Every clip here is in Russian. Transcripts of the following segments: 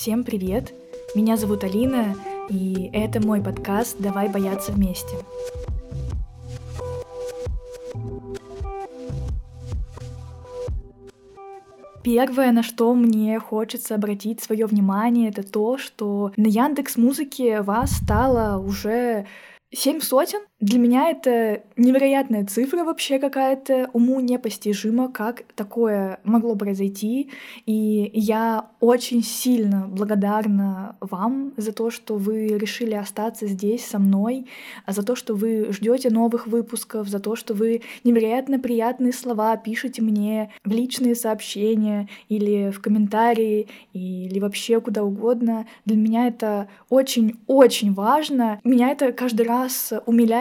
Всем привет! Меня зовут Алина, и это мой подкаст «Давай бояться вместе». Первое, на что мне хочется обратить свое внимание, это то, что на Яндекс Музыке вас стало уже Семь сотен? Для меня это невероятная цифра вообще какая-то, уму непостижимо, как такое могло произойти. И я очень сильно благодарна вам за то, что вы решили остаться здесь со мной, за то, что вы ждете новых выпусков, за то, что вы невероятно приятные слова пишете мне в личные сообщения или в комментарии, или вообще куда угодно. Для меня это очень-очень важно. Меня это каждый раз раз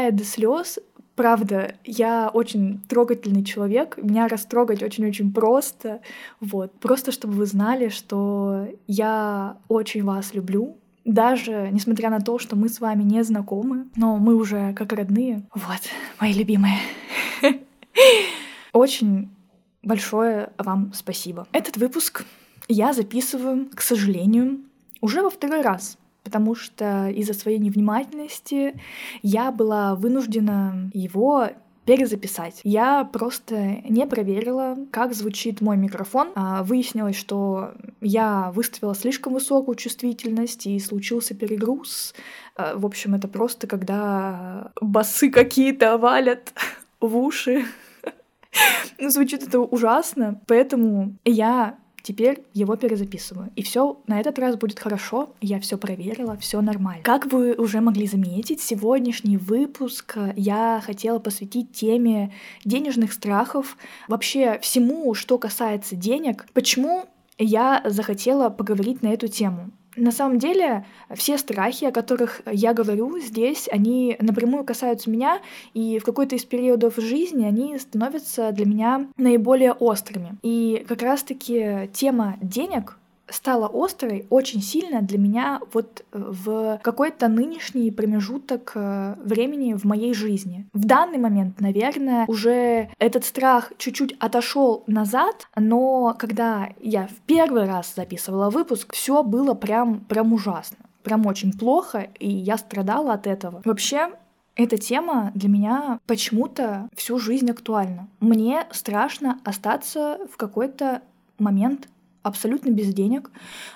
умиляет до слез. Правда, я очень трогательный человек, меня растрогать очень-очень просто. Вот. Просто чтобы вы знали, что я очень вас люблю, даже несмотря на то, что мы с вами не знакомы, но мы уже как родные. Вот, мои любимые. Очень большое вам спасибо. Этот выпуск я записываю, к сожалению, уже во второй раз потому что из-за своей невнимательности я была вынуждена его перезаписать. Я просто не проверила, как звучит мой микрофон. А, выяснилось, что я выставила слишком высокую чувствительность и случился перегруз. А, в общем, это просто когда басы какие-то валят в уши. Звучит это ужасно, поэтому я Теперь его перезаписываю. И все на этот раз будет хорошо. Я все проверила, все нормально. Как вы уже могли заметить, сегодняшний выпуск я хотела посвятить теме денежных страхов, вообще всему, что касается денег. Почему я захотела поговорить на эту тему? На самом деле, все страхи, о которых я говорю здесь, они напрямую касаются меня, и в какой-то из периодов жизни они становятся для меня наиболее острыми. И как раз-таки тема денег стала острой очень сильно для меня вот э, в какой-то нынешний промежуток э, времени в моей жизни. В данный момент, наверное, уже этот страх чуть-чуть отошел назад, но когда я в первый раз записывала выпуск, все было прям, прям ужасно. Прям очень плохо, и я страдала от этого. Вообще, эта тема для меня почему-то всю жизнь актуальна. Мне страшно остаться в какой-то момент абсолютно без денег.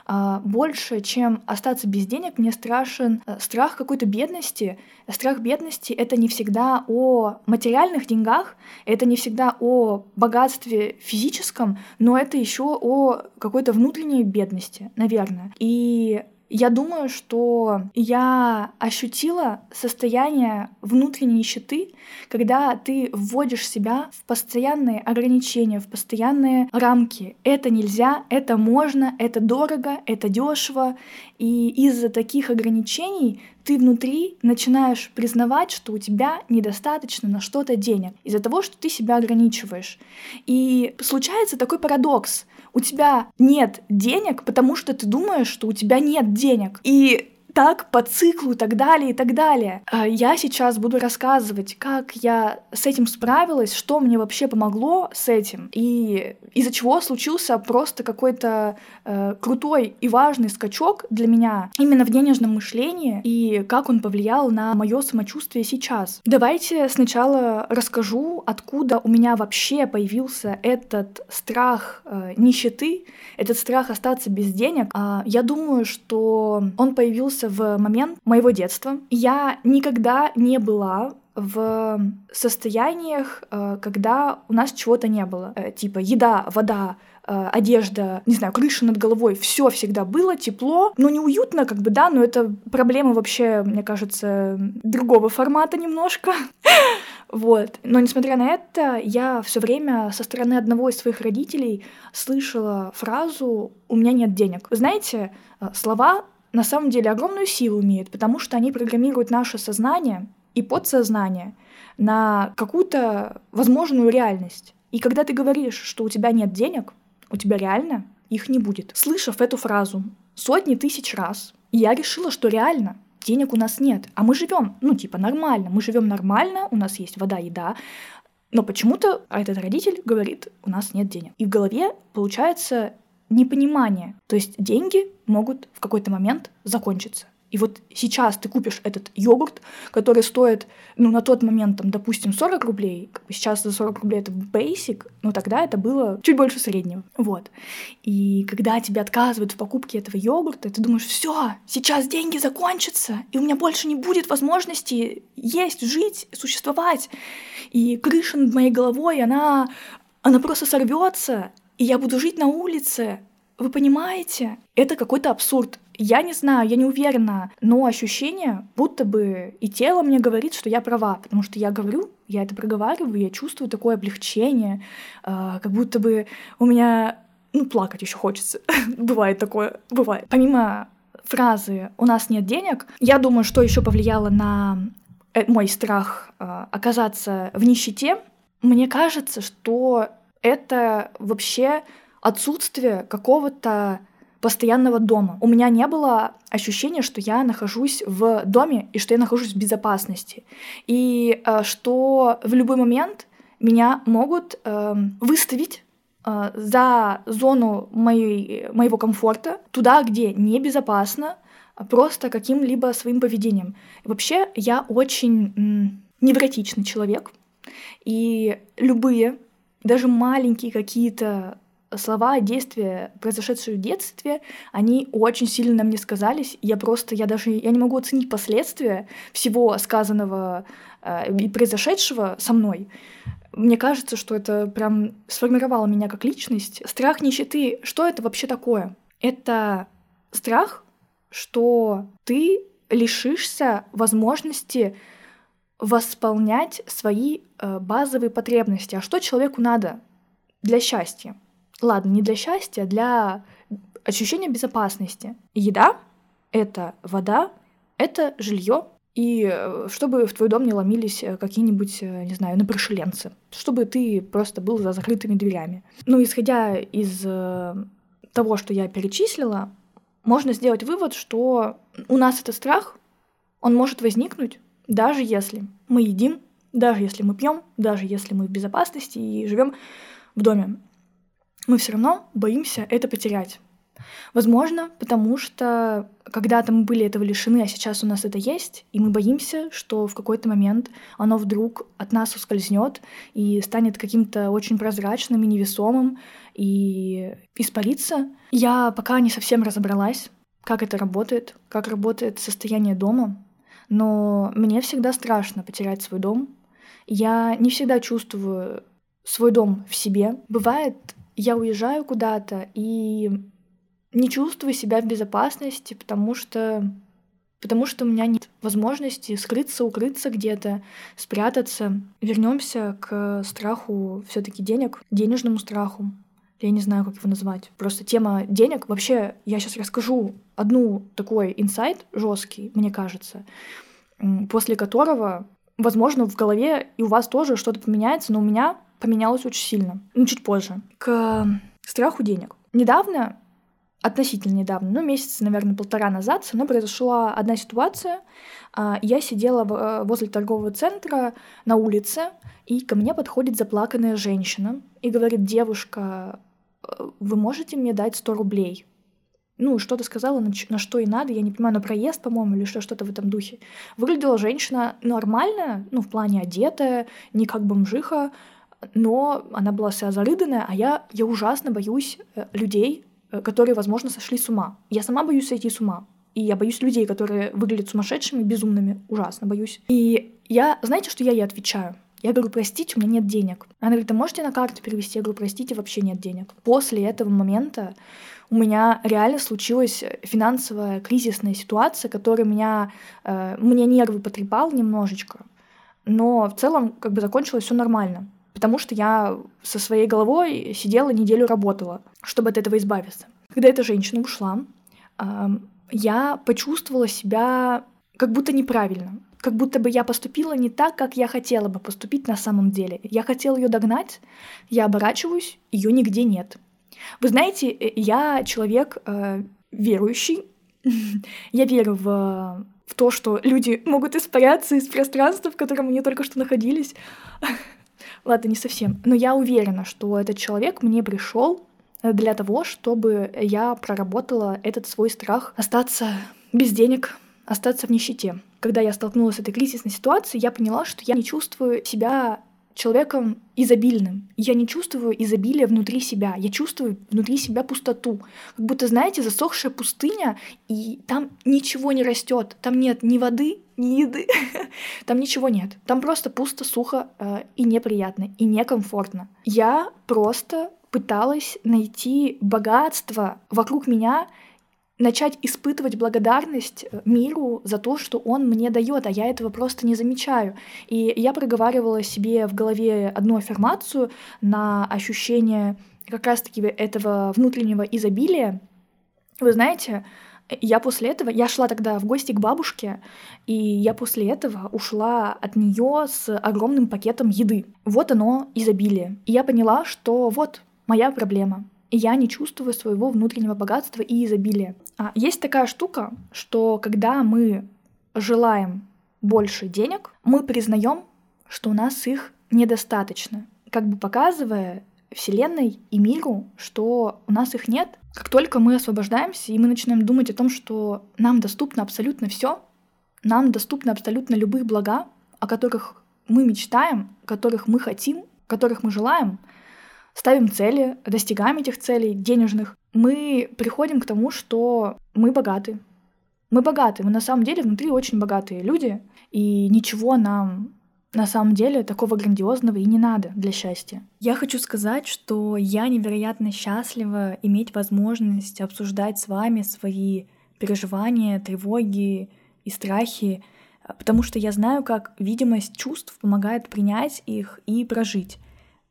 А, больше, чем остаться без денег, мне страшен э, страх какой-то бедности. Страх бедности — это не всегда о материальных деньгах, это не всегда о богатстве физическом, но это еще о какой-то внутренней бедности, наверное. И я думаю, что я ощутила состояние внутренней нищеты, когда ты вводишь себя в постоянные ограничения, в постоянные рамки. Это нельзя, это можно, это дорого, это дешево. И из-за таких ограничений ты внутри начинаешь признавать, что у тебя недостаточно на что-то денег из-за того, что ты себя ограничиваешь. И случается такой парадокс у тебя нет денег, потому что ты думаешь, что у тебя нет денег. И так по циклу и так далее, и так далее. А я сейчас буду рассказывать, как я с этим справилась, что мне вообще помогло с этим, и из-за чего случился просто какой-то э, крутой и важный скачок для меня именно в денежном мышлении, и как он повлиял на мое самочувствие сейчас. Давайте сначала расскажу, откуда у меня вообще появился этот страх э, нищеты, этот страх остаться без денег. Э, я думаю, что он появился находился в момент моего детства. Я никогда не была в состояниях, э, когда у нас чего-то не было. Э, типа еда, вода, э, одежда, не знаю, крыша над головой, все всегда было, тепло, но неуютно, как бы, да, но это проблема вообще, мне кажется, другого формата немножко. Вот. Но несмотря на это, я все время со стороны одного из своих родителей слышала фразу «у меня нет денег». Вы знаете, слова на самом деле огромную силу имеют, потому что они программируют наше сознание и подсознание на какую-то возможную реальность. И когда ты говоришь, что у тебя нет денег, у тебя реально их не будет. Слышав эту фразу сотни тысяч раз, я решила, что реально денег у нас нет, а мы живем, ну, типа, нормально. Мы живем нормально, у нас есть вода, еда, но почему-то этот родитель говорит, у нас нет денег. И в голове, получается, непонимание. То есть деньги могут в какой-то момент закончиться. И вот сейчас ты купишь этот йогурт, который стоит, ну, на тот момент, там, допустим, 40 рублей, сейчас за 40 рублей это basic, но тогда это было чуть больше среднего. Вот. И когда тебе отказывают в покупке этого йогурта, ты думаешь, все, сейчас деньги закончатся, и у меня больше не будет возможности есть, жить, существовать. И крыша над моей головой, она, она просто сорвется, и я буду жить на улице. Вы понимаете? Это какой-то абсурд. Я не знаю, я не уверена, но ощущение, будто бы и тело мне говорит, что я права, потому что я говорю, я это проговариваю, я чувствую такое облегчение, э, как будто бы у меня, ну, плакать еще хочется. бывает такое, бывает. Помимо фразы «у нас нет денег», я думаю, что еще повлияло на э, мой страх э, оказаться в нищете. Мне кажется, что это вообще отсутствие какого-то постоянного дома. У меня не было ощущения, что я нахожусь в доме и что я нахожусь в безопасности. И э, что в любой момент меня могут э, выставить э, за зону моей, моего комфорта, туда, где небезопасно, просто каким-либо своим поведением. Вообще я очень м, невротичный человек, и любые, даже маленькие какие-то слова, действия, произошедшие в детстве, они очень сильно на мне сказались. Я просто, я даже, я не могу оценить последствия всего сказанного э, и произошедшего со мной. Мне кажется, что это прям сформировало меня как личность. Страх нищеты, что это вообще такое? Это страх, что ты лишишься возможности восполнять свои э, базовые потребности. А что человеку надо для счастья? ладно, не для счастья, а для ощущения безопасности. Еда — это вода, это жилье, и э, чтобы в твой дом не ломились э, какие-нибудь, э, не знаю, напрошеленцы, чтобы ты просто был за закрытыми дверями. Ну, исходя из того, что я перечислила, можно сделать вывод, что у нас этот страх, он может возникнуть, даже если мы едим, даже если мы пьем, даже если мы в безопасности и живем в доме мы все равно боимся это потерять. Возможно, потому что когда-то мы были этого лишены, а сейчас у нас это есть, и мы боимся, что в какой-то момент оно вдруг от нас ускользнет и станет каким-то очень прозрачным и невесомым и испарится. Я пока не совсем разобралась, как это работает, как работает состояние дома, но мне всегда страшно потерять свой дом. Я не всегда чувствую свой дом в себе. Бывает я уезжаю куда-то и не чувствую себя в безопасности, потому что потому что у меня нет возможности скрыться, укрыться где-то, спрятаться. Вернемся к страху все-таки денег, денежному страху. Я не знаю, как его назвать. Просто тема денег. Вообще, я сейчас расскажу одну такой инсайт жесткий, мне кажется, после которого, возможно, в голове и у вас тоже что-то поменяется, но у меня поменялось очень сильно. Ну, чуть позже. К страху денег. Недавно, относительно недавно, ну, месяц, наверное, полтора назад, со мной произошла одна ситуация. А, я сидела э, возле торгового центра на улице, и ко мне подходит заплаканная женщина и говорит, девушка, э, вы можете мне дать 100 рублей? Ну, что-то сказала, на, на что и надо, я не понимаю, на проезд, по-моему, или что-то в этом духе. Выглядела женщина нормально, ну, в плане одетая, не как бомжиха, но она была вся зарыданная, а я, я ужасно боюсь э, людей, э, которые, возможно, сошли с ума. Я сама боюсь сойти с ума. И я боюсь людей, которые выглядят сумасшедшими, безумными. Ужасно боюсь. И я, знаете, что я ей отвечаю? Я говорю, простите, у меня нет денег. Она говорит, а можете на карту перевести? Я говорю, простите, вообще нет денег. После этого момента у меня реально случилась финансовая кризисная ситуация, которая меня, э, мне нервы потрепал немножечко. Но в целом как бы закончилось все нормально потому что я со своей головой сидела неделю работала, чтобы от этого избавиться. Когда эта женщина ушла, я почувствовала себя как будто неправильно, как будто бы я поступила не так, как я хотела бы поступить на самом деле. Я хотела ее догнать, я оборачиваюсь, ее нигде нет. Вы знаете, э, я человек э, верующий, я верю в, в то, что люди могут испаряться из пространства, в котором они только что находились. Ладно, не совсем. Но я уверена, что этот человек мне пришел для того, чтобы я проработала этот свой страх остаться без денег, остаться в нищете. Когда я столкнулась с этой кризисной ситуацией, я поняла, что я не чувствую себя человеком изобильным. Я не чувствую изобилия внутри себя. Я чувствую внутри себя пустоту. Как будто, знаете, засохшая пустыня, и там ничего не растет. Там нет ни воды, ни еды. там ничего нет. Там просто пусто, сухо э, и неприятно, и некомфортно. Я просто пыталась найти богатство вокруг меня начать испытывать благодарность э, миру за то, что он мне дает, а я этого просто не замечаю. И я проговаривала себе в голове одну аффирмацию на ощущение как раз-таки этого внутреннего изобилия. Вы знаете, я после этого, я шла тогда в гости к бабушке, и я после этого ушла от нее с огромным пакетом еды. Вот оно, изобилие. И я поняла, что вот моя проблема я не чувствую своего внутреннего богатства и изобилия. А есть такая штука, что когда мы желаем больше денег, мы признаем, что у нас их недостаточно, как бы показывая Вселенной и миру, что у нас их нет. Как только мы освобождаемся и мы начинаем думать о том, что нам доступно абсолютно все, нам доступны абсолютно любые блага, о которых мы мечтаем, которых мы хотим, которых мы желаем, ставим цели, достигаем этих целей денежных, мы приходим к тому, что мы богаты. Мы богаты, мы на самом деле внутри очень богатые люди, и ничего нам на самом деле такого грандиозного и не надо для счастья. Я хочу сказать, что я невероятно счастлива иметь возможность обсуждать с вами свои переживания, тревоги и страхи, потому что я знаю, как видимость чувств помогает принять их и прожить.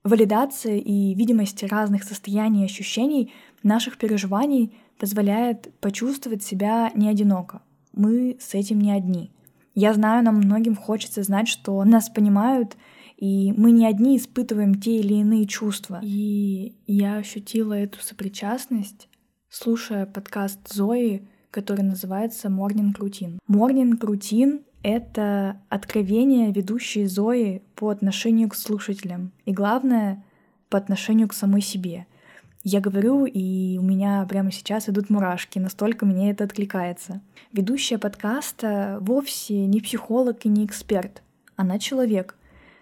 Валидация и видимость разных состояний и ощущений наших переживаний позволяет почувствовать себя не одиноко. Мы с этим не одни. Я знаю, нам многим хочется знать, что нас понимают, и мы не одни испытываем те или иные чувства. И я ощутила эту сопричастность, слушая подкаст Зои, который называется Morning Routine. Morning Routine это откровение ведущей Зои по отношению к слушателям. И главное, по отношению к самой себе. Я говорю, и у меня прямо сейчас идут мурашки, настолько мне это откликается. Ведущая подкаста вовсе не психолог и не эксперт. Она человек,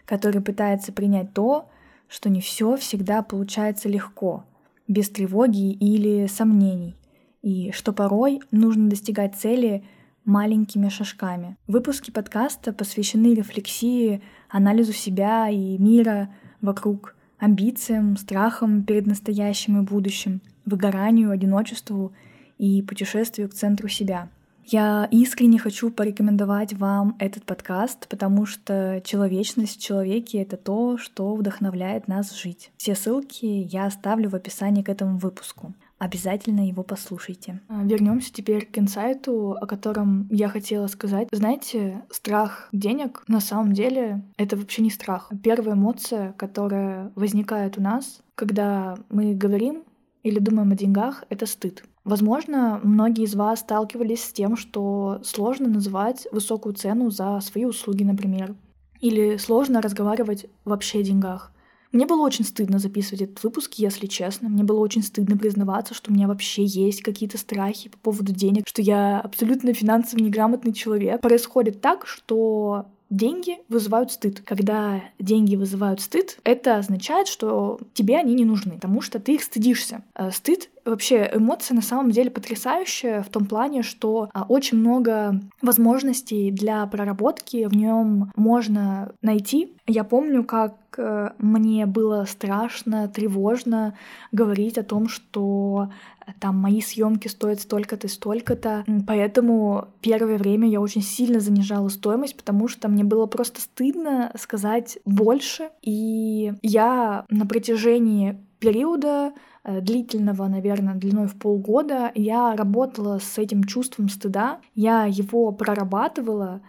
который пытается принять то, что не все всегда получается легко, без тревоги или сомнений, и что порой нужно достигать цели — маленькими шажками. Выпуски подкаста посвящены рефлексии, анализу себя и мира вокруг, амбициям, страхам перед настоящим и будущим, выгоранию, одиночеству и путешествию к центру себя. Я искренне хочу порекомендовать вам этот подкаст, потому что человечность в человеке — это то, что вдохновляет нас жить. Все ссылки я оставлю в описании к этому выпуску. Обязательно его послушайте. А, Вернемся теперь к инсайту, о котором я хотела сказать. Знаете, страх денег на самом деле это вообще не страх. Первая эмоция, которая возникает у нас, когда мы говорим или думаем о деньгах, это стыд. Возможно, многие из вас сталкивались с тем, что сложно называть высокую цену за свои услуги, например. Или сложно разговаривать вообще о деньгах. Мне было очень стыдно записывать этот выпуск, если честно. Мне было очень стыдно признаваться, что у меня вообще есть какие-то страхи по поводу денег, что я абсолютно финансово неграмотный человек. Происходит так, что деньги вызывают стыд. Когда деньги вызывают стыд, это означает, что тебе они не нужны, потому что ты их стыдишься. Э, стыд вообще эмоция на самом деле потрясающая в том плане, что а, очень много возможностей для проработки в нем можно найти. Я помню, как мне было страшно, тревожно говорить о том, что там мои съемки стоят столько-то и столько-то. Поэтому первое время я очень сильно занижала стоимость, потому что мне было просто стыдно сказать больше. И я на протяжении периода э, длительного, наверное, длиной в полгода, я работала с этим чувством стыда, я его прорабатывала,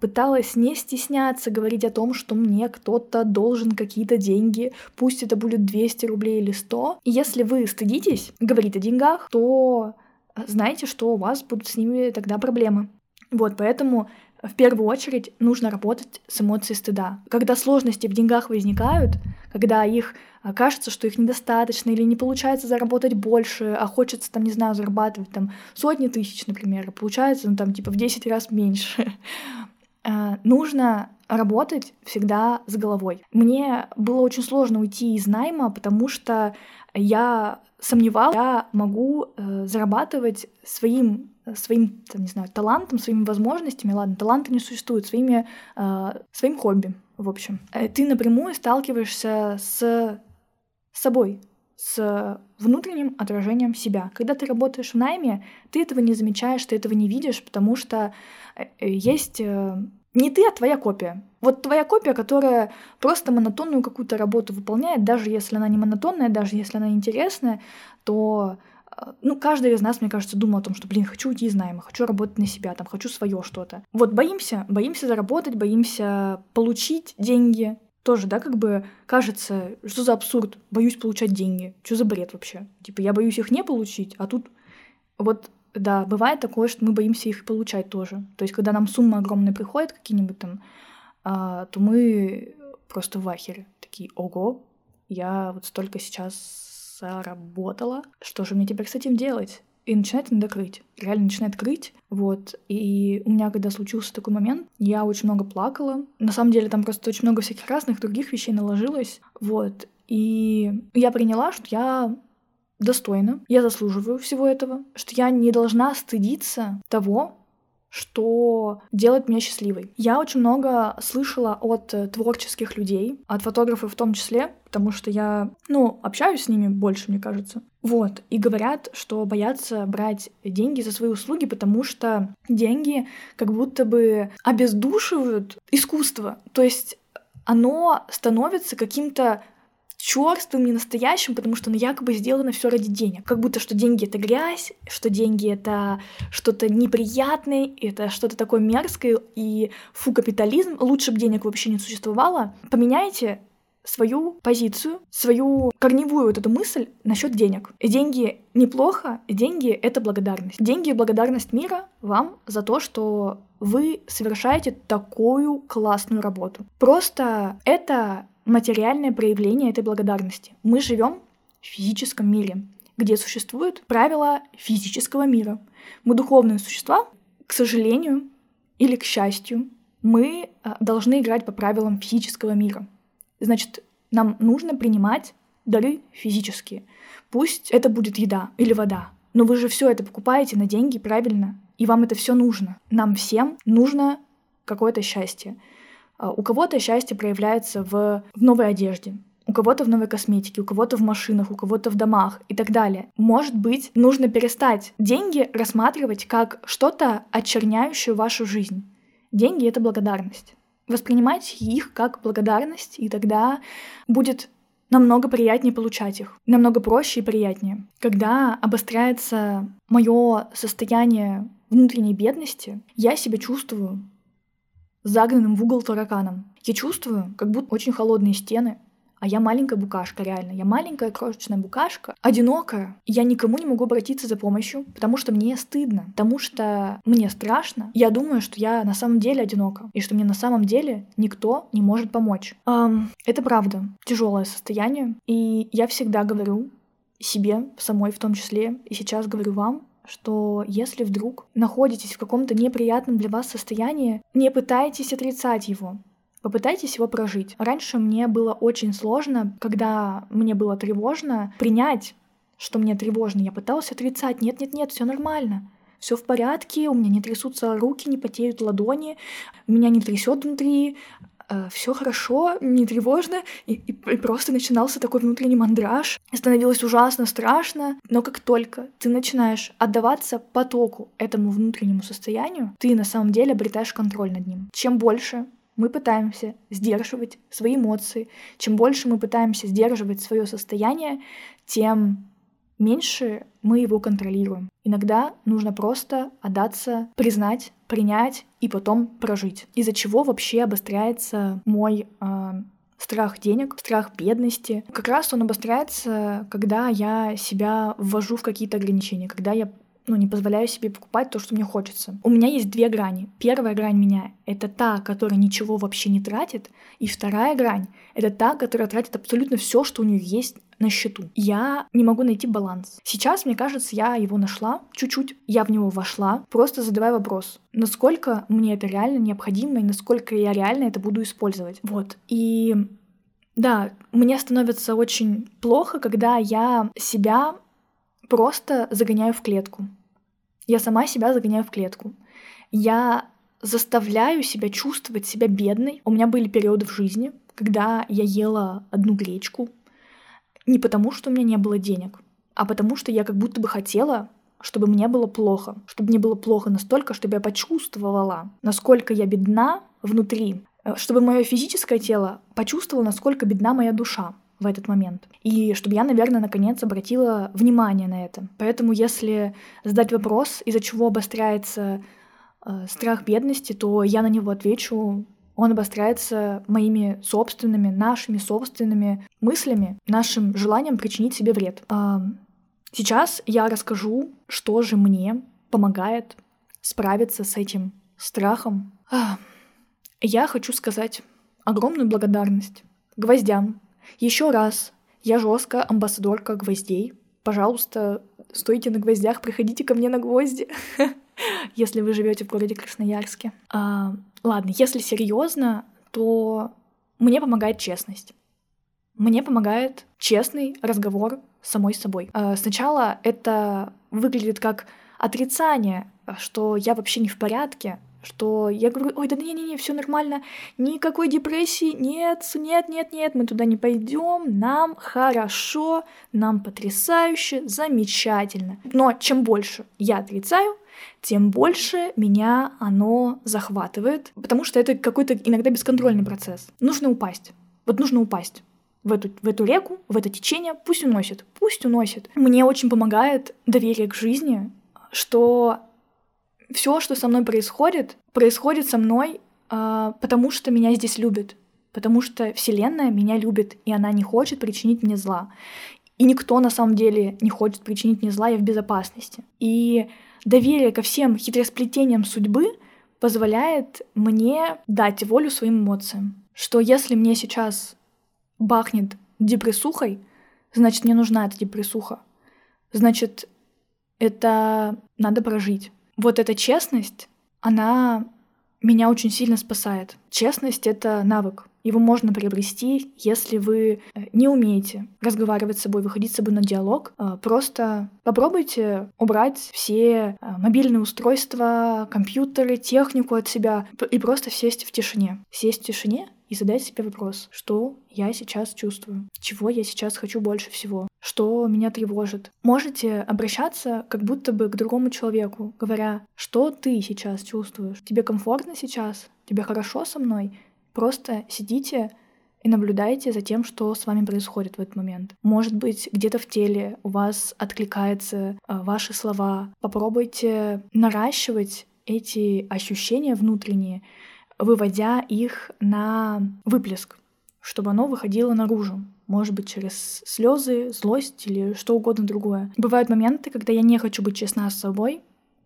пыталась не стесняться говорить о том, что мне кто-то должен какие-то деньги, пусть это будет 200 рублей или 100. И если вы стыдитесь говорить о деньгах, то знайте, что у вас будут с ними тогда проблемы. Вот, поэтому в первую очередь нужно работать с эмоцией стыда. Когда сложности в деньгах возникают, когда их а, кажется, что их недостаточно или не получается заработать больше, а хочется там, не знаю, зарабатывать там сотни тысяч, например, а получается ну, там типа в 10 раз меньше. А, нужно работать всегда с головой. Мне было очень сложно уйти из найма, потому что я сомневалась, я могу э, зарабатывать своим своим, там, не знаю, талантом, своими возможностями, ладно, таланты не существуют, своими, э, своим хобби, в общем. Э, ты напрямую сталкиваешься с собой, с внутренним отражением себя. Когда ты работаешь в найме, ты этого не замечаешь, ты этого не видишь, потому что э, есть э, не ты, а твоя копия. Вот твоя копия, которая просто монотонную какую-то работу выполняет, даже если она не монотонная, даже если она интересная, то э, ну, каждый из нас, мне кажется, думал о том, что, блин, хочу уйти из найма, хочу работать на себя, там, хочу свое что-то. Вот боимся, боимся заработать, боимся получить деньги, тоже, да, как бы кажется, что за абсурд, боюсь получать деньги, что за бред вообще? Типа, я боюсь их не получить, а тут вот да, бывает такое, что мы боимся их получать тоже. То есть, когда нам суммы огромные приходят, какие-нибудь там, а, то мы просто в ахере. Такие, ого, я вот столько сейчас заработала. Что же мне теперь с этим делать? И начинает иногда крыть. Реально начинает крыть. Вот. И у меня, когда случился такой момент, я очень много плакала. На самом деле, там просто очень много всяких разных других вещей наложилось. Вот. И я приняла, что я достойна, я заслуживаю всего этого, что я не должна стыдиться того, что делает меня счастливой. Я очень много слышала от творческих людей, от фотографов в том числе, потому что я, ну, общаюсь с ними больше, мне кажется. Вот, и говорят, что боятся брать деньги за свои услуги, потому что деньги как будто бы обездушивают искусство. То есть оно становится каким-то черствым, не настоящим, потому что оно якобы сделано все ради денег. Как будто что деньги это грязь, что деньги это что-то неприятное, это что-то такое мерзкое, и фу, капитализм, лучше бы денег вообще не существовало. Поменяйте свою позицию, свою корневую вот эту мысль насчет денег. Деньги неплохо, деньги — это благодарность. Деньги благодарность мира вам за то, что вы совершаете такую классную работу. Просто это материальное проявление этой благодарности. Мы живем в физическом мире, где существуют правила физического мира. Мы духовные существа, к сожалению или к счастью, мы а, должны играть по правилам физического мира. Значит, нам нужно принимать дары физические. Пусть это будет еда или вода, но вы же все это покупаете на деньги, правильно? И вам это все нужно. Нам всем нужно какое-то счастье. А, у кого-то счастье проявляется в, в новой одежде, у кого-то в новой косметике, у кого-то в машинах, у кого-то в домах и так далее. Может быть, нужно перестать деньги рассматривать как что-то очерняющее вашу жизнь. Деньги — это благодарность. Воспринимайте их как благодарность, и тогда будет намного приятнее получать их, намного проще и приятнее. Когда обостряется мое состояние внутренней бедности, я себя чувствую загнанным в угол тараканом. Я чувствую, как будто очень холодные стены, а я маленькая букашка, реально. Я маленькая крошечная букашка, одинокая. Я никому не могу обратиться за помощью, потому что мне стыдно, потому что мне страшно. Я думаю, что я на самом деле одинока, и что мне на самом деле никто не может помочь. Эм, это правда тяжелое состояние, и я всегда говорю себе, самой в том числе, и сейчас говорю вам, что если вдруг находитесь в каком-то неприятном для вас состоянии, не пытайтесь отрицать его. Попытайтесь его прожить. Раньше мне было очень сложно, когда мне было тревожно, принять, что мне тревожно. Я пыталась отрицать. Нет, нет, нет, все нормально. Все в порядке, у меня не трясутся руки, не потеют ладони, меня не трясет внутри, э, все хорошо, не тревожно, и, и, и просто начинался такой внутренний мандраж. Становилось ужасно страшно, но как только ты начинаешь отдаваться потоку этому внутреннему состоянию, ты на самом деле обретаешь контроль над ним. Чем больше мы пытаемся сдерживать свои эмоции, чем больше мы пытаемся сдерживать свое состояние, тем меньше мы его контролируем. Иногда нужно просто отдаться, признать, принять и потом прожить. Из-за чего вообще обостряется мой э, страх денег, страх бедности. Как раз он обостряется, когда я себя ввожу в какие-то ограничения, когда я ну, не позволяю себе покупать то, что мне хочется. У меня есть две грани. Первая грань меня — это та, которая ничего вообще не тратит, и вторая грань — это та, которая тратит абсолютно все, что у нее есть на счету. Я не могу найти баланс. Сейчас, мне кажется, я его нашла чуть-чуть, я в него вошла, просто задавая вопрос, насколько мне это реально необходимо и насколько я реально это буду использовать. Вот. И да, мне становится очень плохо, когда я себя просто загоняю в клетку. Я сама себя загоняю в клетку. Я заставляю себя чувствовать себя бедной. У меня были периоды в жизни, когда я ела одну гречку, не потому, что у меня не было денег, а потому что я как будто бы хотела, чтобы мне было плохо. Чтобы мне было плохо настолько, чтобы я почувствовала, насколько я бедна внутри. Э, чтобы мое физическое тело почувствовало, насколько бедна моя душа в этот момент. И чтобы я, наверное, наконец обратила внимание на это. Поэтому если задать вопрос, из-за чего обостряется э, страх бедности, то я на него отвечу он обостряется моими собственными, нашими собственными мыслями, нашим желанием причинить себе вред. А, сейчас я расскажу, что же мне помогает справиться с этим страхом. А, я хочу сказать огромную благодарность гвоздям. Еще раз, я жестко амбассадорка гвоздей. Пожалуйста, стойте на гвоздях, приходите ко мне на гвозди, если вы живете в городе Красноярске. А, Ладно, если серьезно, то мне помогает честность. Мне помогает честный разговор с самой собой. А, сначала это выглядит как отрицание, что я вообще не в порядке, что я говорю, ой, да не-не-не, все нормально, никакой депрессии, нет, нет, нет, нет, мы туда не пойдем, нам хорошо, нам потрясающе, замечательно. Но чем больше я отрицаю, тем больше меня оно захватывает, потому что это какой-то иногда бесконтрольный процесс. Нужно упасть. Вот нужно упасть в эту, в эту реку, в это течение, пусть уносит, пусть уносит. Мне очень помогает доверие к жизни, что все, что со мной происходит, происходит со мной, э, потому что меня здесь любят, потому что Вселенная меня любит, и она не хочет причинить мне зла. И никто на самом деле не хочет причинить мне зла, я в безопасности. И доверие ко всем хитросплетениям судьбы позволяет мне дать волю своим эмоциям. Что если мне сейчас бахнет депрессухой, значит, мне нужна эта депрессуха. Значит, это надо прожить. Вот эта честность, она меня очень сильно спасает. Честность — это навык. Его можно приобрести, если вы э, не умеете разговаривать с собой, выходить с собой на диалог. А, просто попробуйте убрать все а, мобильные устройства, компьютеры, технику от себя и просто сесть в тишине. Сесть в тишине и задать себе вопрос, что я сейчас чувствую, чего я сейчас хочу больше всего, что меня тревожит. Можете обращаться как будто бы к другому человеку, говоря, что ты сейчас чувствуешь, тебе комфортно сейчас, тебе хорошо со мной, Просто сидите и наблюдайте за тем, что с вами происходит в этот момент. Может быть, где-то в теле у вас откликаются э, ваши слова. Попробуйте наращивать эти ощущения внутренние, выводя их на выплеск, чтобы оно выходило наружу. Может быть, через слезы, злость или что угодно другое. Бывают моменты, когда я не хочу быть честна с собой,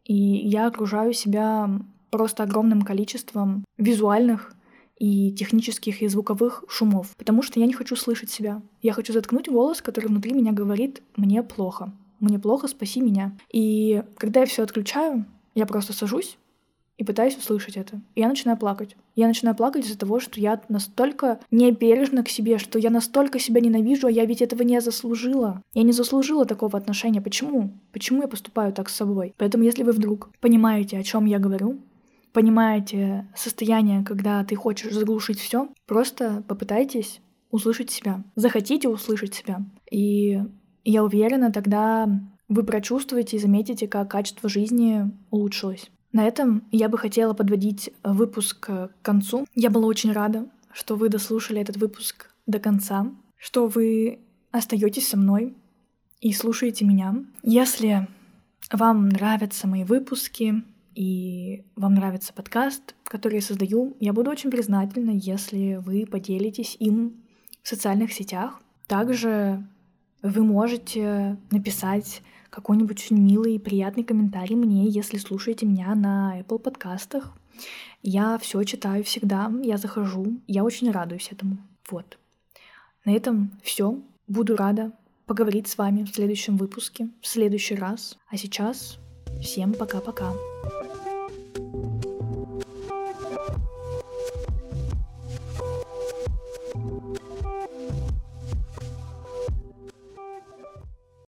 и я окружаю себя просто огромным количеством визуальных и технических и звуковых шумов, потому что я не хочу слышать себя. Я хочу заткнуть голос, который внутри меня говорит «мне плохо». «Мне плохо, спаси меня». И когда я все отключаю, я просто сажусь и пытаюсь услышать это. И я начинаю плакать. Я начинаю плакать из-за того, что я настолько не бережна к себе, что я настолько себя ненавижу, а я ведь этого не заслужила. Я не заслужила такого отношения. Почему? Почему я поступаю так с собой? Поэтому, если вы вдруг понимаете, о чем я говорю, понимаете состояние, когда ты хочешь заглушить все, просто попытайтесь услышать себя. Захотите услышать себя. И я уверена, тогда вы прочувствуете и заметите, как качество жизни улучшилось. На этом я бы хотела подводить выпуск к концу. Я была очень рада, что вы дослушали этот выпуск до конца, что вы остаетесь со мной и слушаете меня. Если вам нравятся мои выпуски, и вам нравится подкаст, который я создаю, я буду очень признательна, если вы поделитесь им в социальных сетях. Также вы можете написать какой-нибудь очень милый и приятный комментарий мне, если слушаете меня на Apple подкастах. Я все читаю всегда, я захожу, я очень радуюсь этому. Вот. На этом все. Буду рада поговорить с вами в следующем выпуске, в следующий раз. А сейчас всем пока-пока.